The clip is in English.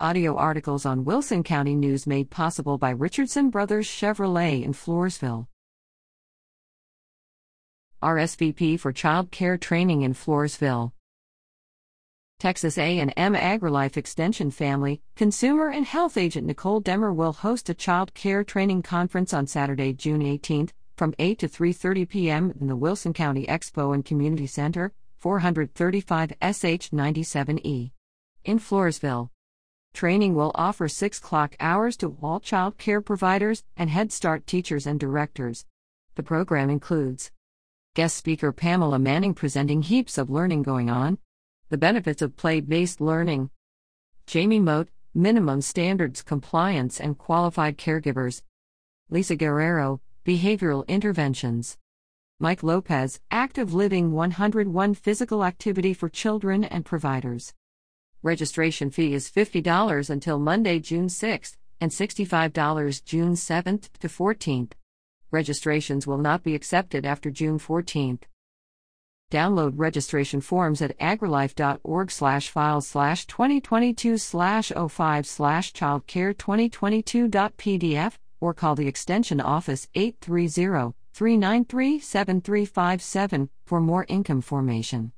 Audio articles on Wilson County News made possible by Richardson Brothers Chevrolet in Floresville. RSVP for Child Care Training in Floresville. Texas A&M AgriLife Extension Family, Consumer and Health Agent Nicole Demmer will host a child care training conference on Saturday, June 18th from 8 to 3:30 p.m. in the Wilson County Expo and Community Center, 435 SH 97E in Floresville. Training will offer 6 clock hours to all child care providers and Head Start teachers and directors. The program includes guest speaker Pamela Manning presenting heaps of learning going on, the benefits of play based learning. Jamie Moat, minimum standards compliance and qualified caregivers. Lisa Guerrero, behavioral interventions. Mike Lopez, active living 101 physical activity for children and providers. Registration fee is $50 until Monday, June 6th, and $65 June 7th to 14th. Registrations will not be accepted after June 14th. Download registration forms at agrilife.org slash files slash 2022 slash 05 slash childcare 2022.pdf or call the Extension Office 830 393 7357 for more income formation.